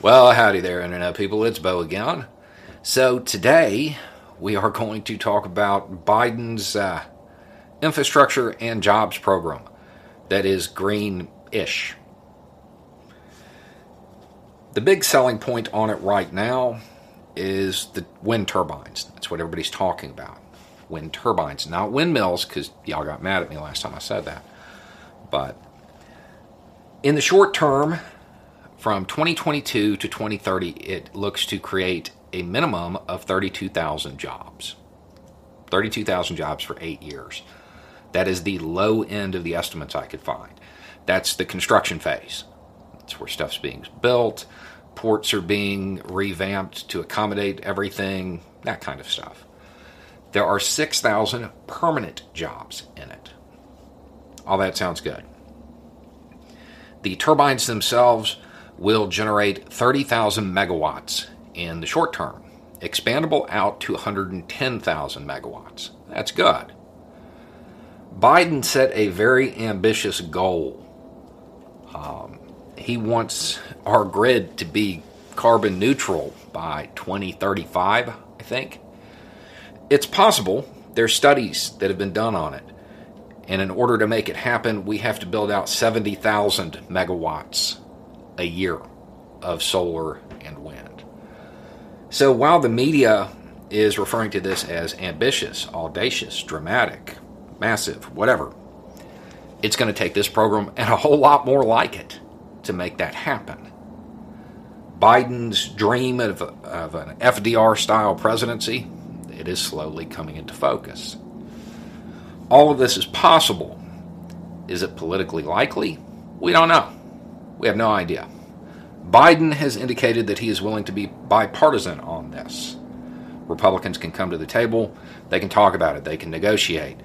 Well, howdy there, Internet people. It's Bo again. So, today we are going to talk about Biden's uh, infrastructure and jobs program that is green ish. The big selling point on it right now is the wind turbines. That's what everybody's talking about. Wind turbines, not windmills, because y'all got mad at me last time I said that. But in the short term, from 2022 to 2030, it looks to create a minimum of 32,000 jobs. 32,000 jobs for eight years. That is the low end of the estimates I could find. That's the construction phase. That's where stuff's being built, ports are being revamped to accommodate everything, that kind of stuff. There are 6,000 permanent jobs in it. All that sounds good. The turbines themselves will generate 30,000 megawatts in the short term, expandable out to 110,000 megawatts. That's good. Biden set a very ambitious goal. Um, he wants our grid to be carbon neutral by 2035, I think. It's possible. There's studies that have been done on it. And in order to make it happen, we have to build out 70,000 megawatts a year of solar and wind. So while the media is referring to this as ambitious, audacious, dramatic, massive, whatever, it's going to take this program and a whole lot more like it to make that happen. Biden's dream of, of an FDR style presidency, it is slowly coming into focus. All of this is possible. Is it politically likely? We don't know. We have no idea. Biden has indicated that he is willing to be bipartisan on this. Republicans can come to the table, they can talk about it, they can negotiate.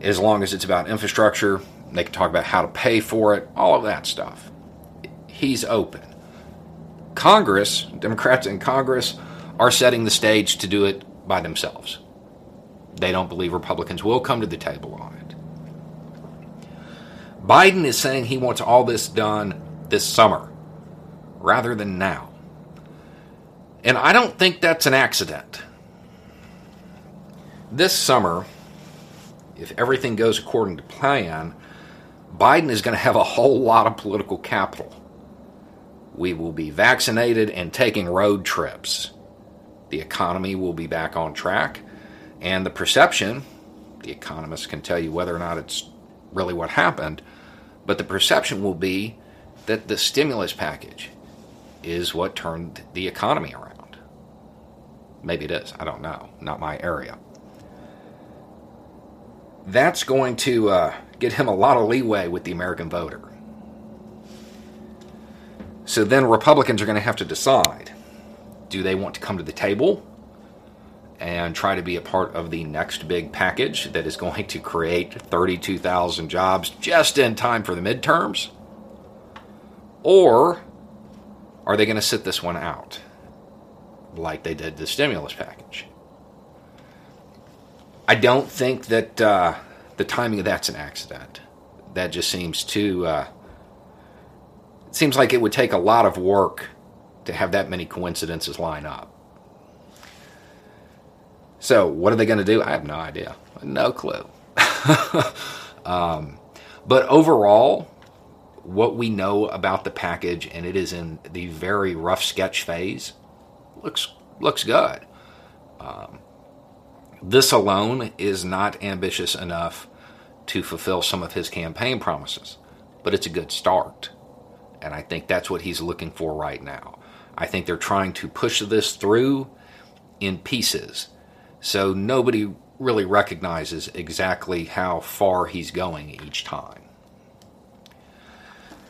As long as it's about infrastructure, they can talk about how to pay for it, all of that stuff. He's open. Congress, Democrats in Congress, are setting the stage to do it by themselves. They don't believe Republicans will come to the table on it. Biden is saying he wants all this done this summer rather than now. And I don't think that's an accident. This summer, if everything goes according to plan, Biden is going to have a whole lot of political capital. We will be vaccinated and taking road trips. The economy will be back on track. And the perception, the economists can tell you whether or not it's really what happened, but the perception will be that the stimulus package is what turned the economy around. Maybe it is. I don't know. Not my area. That's going to uh, get him a lot of leeway with the American voter. So then Republicans are going to have to decide do they want to come to the table and try to be a part of the next big package that is going to create 32,000 jobs just in time for the midterms? Or are they going to sit this one out like they did the stimulus package? I don't think that uh, the timing of that's an accident. That just seems too. Uh, it seems like it would take a lot of work to have that many coincidences line up. So, what are they going to do? I have no idea. No clue. um, but overall, what we know about the package, and it is in the very rough sketch phase, looks looks good. Um, this alone is not ambitious enough to fulfill some of his campaign promises, but it's a good start. And I think that's what he's looking for right now. I think they're trying to push this through in pieces so nobody really recognizes exactly how far he's going each time.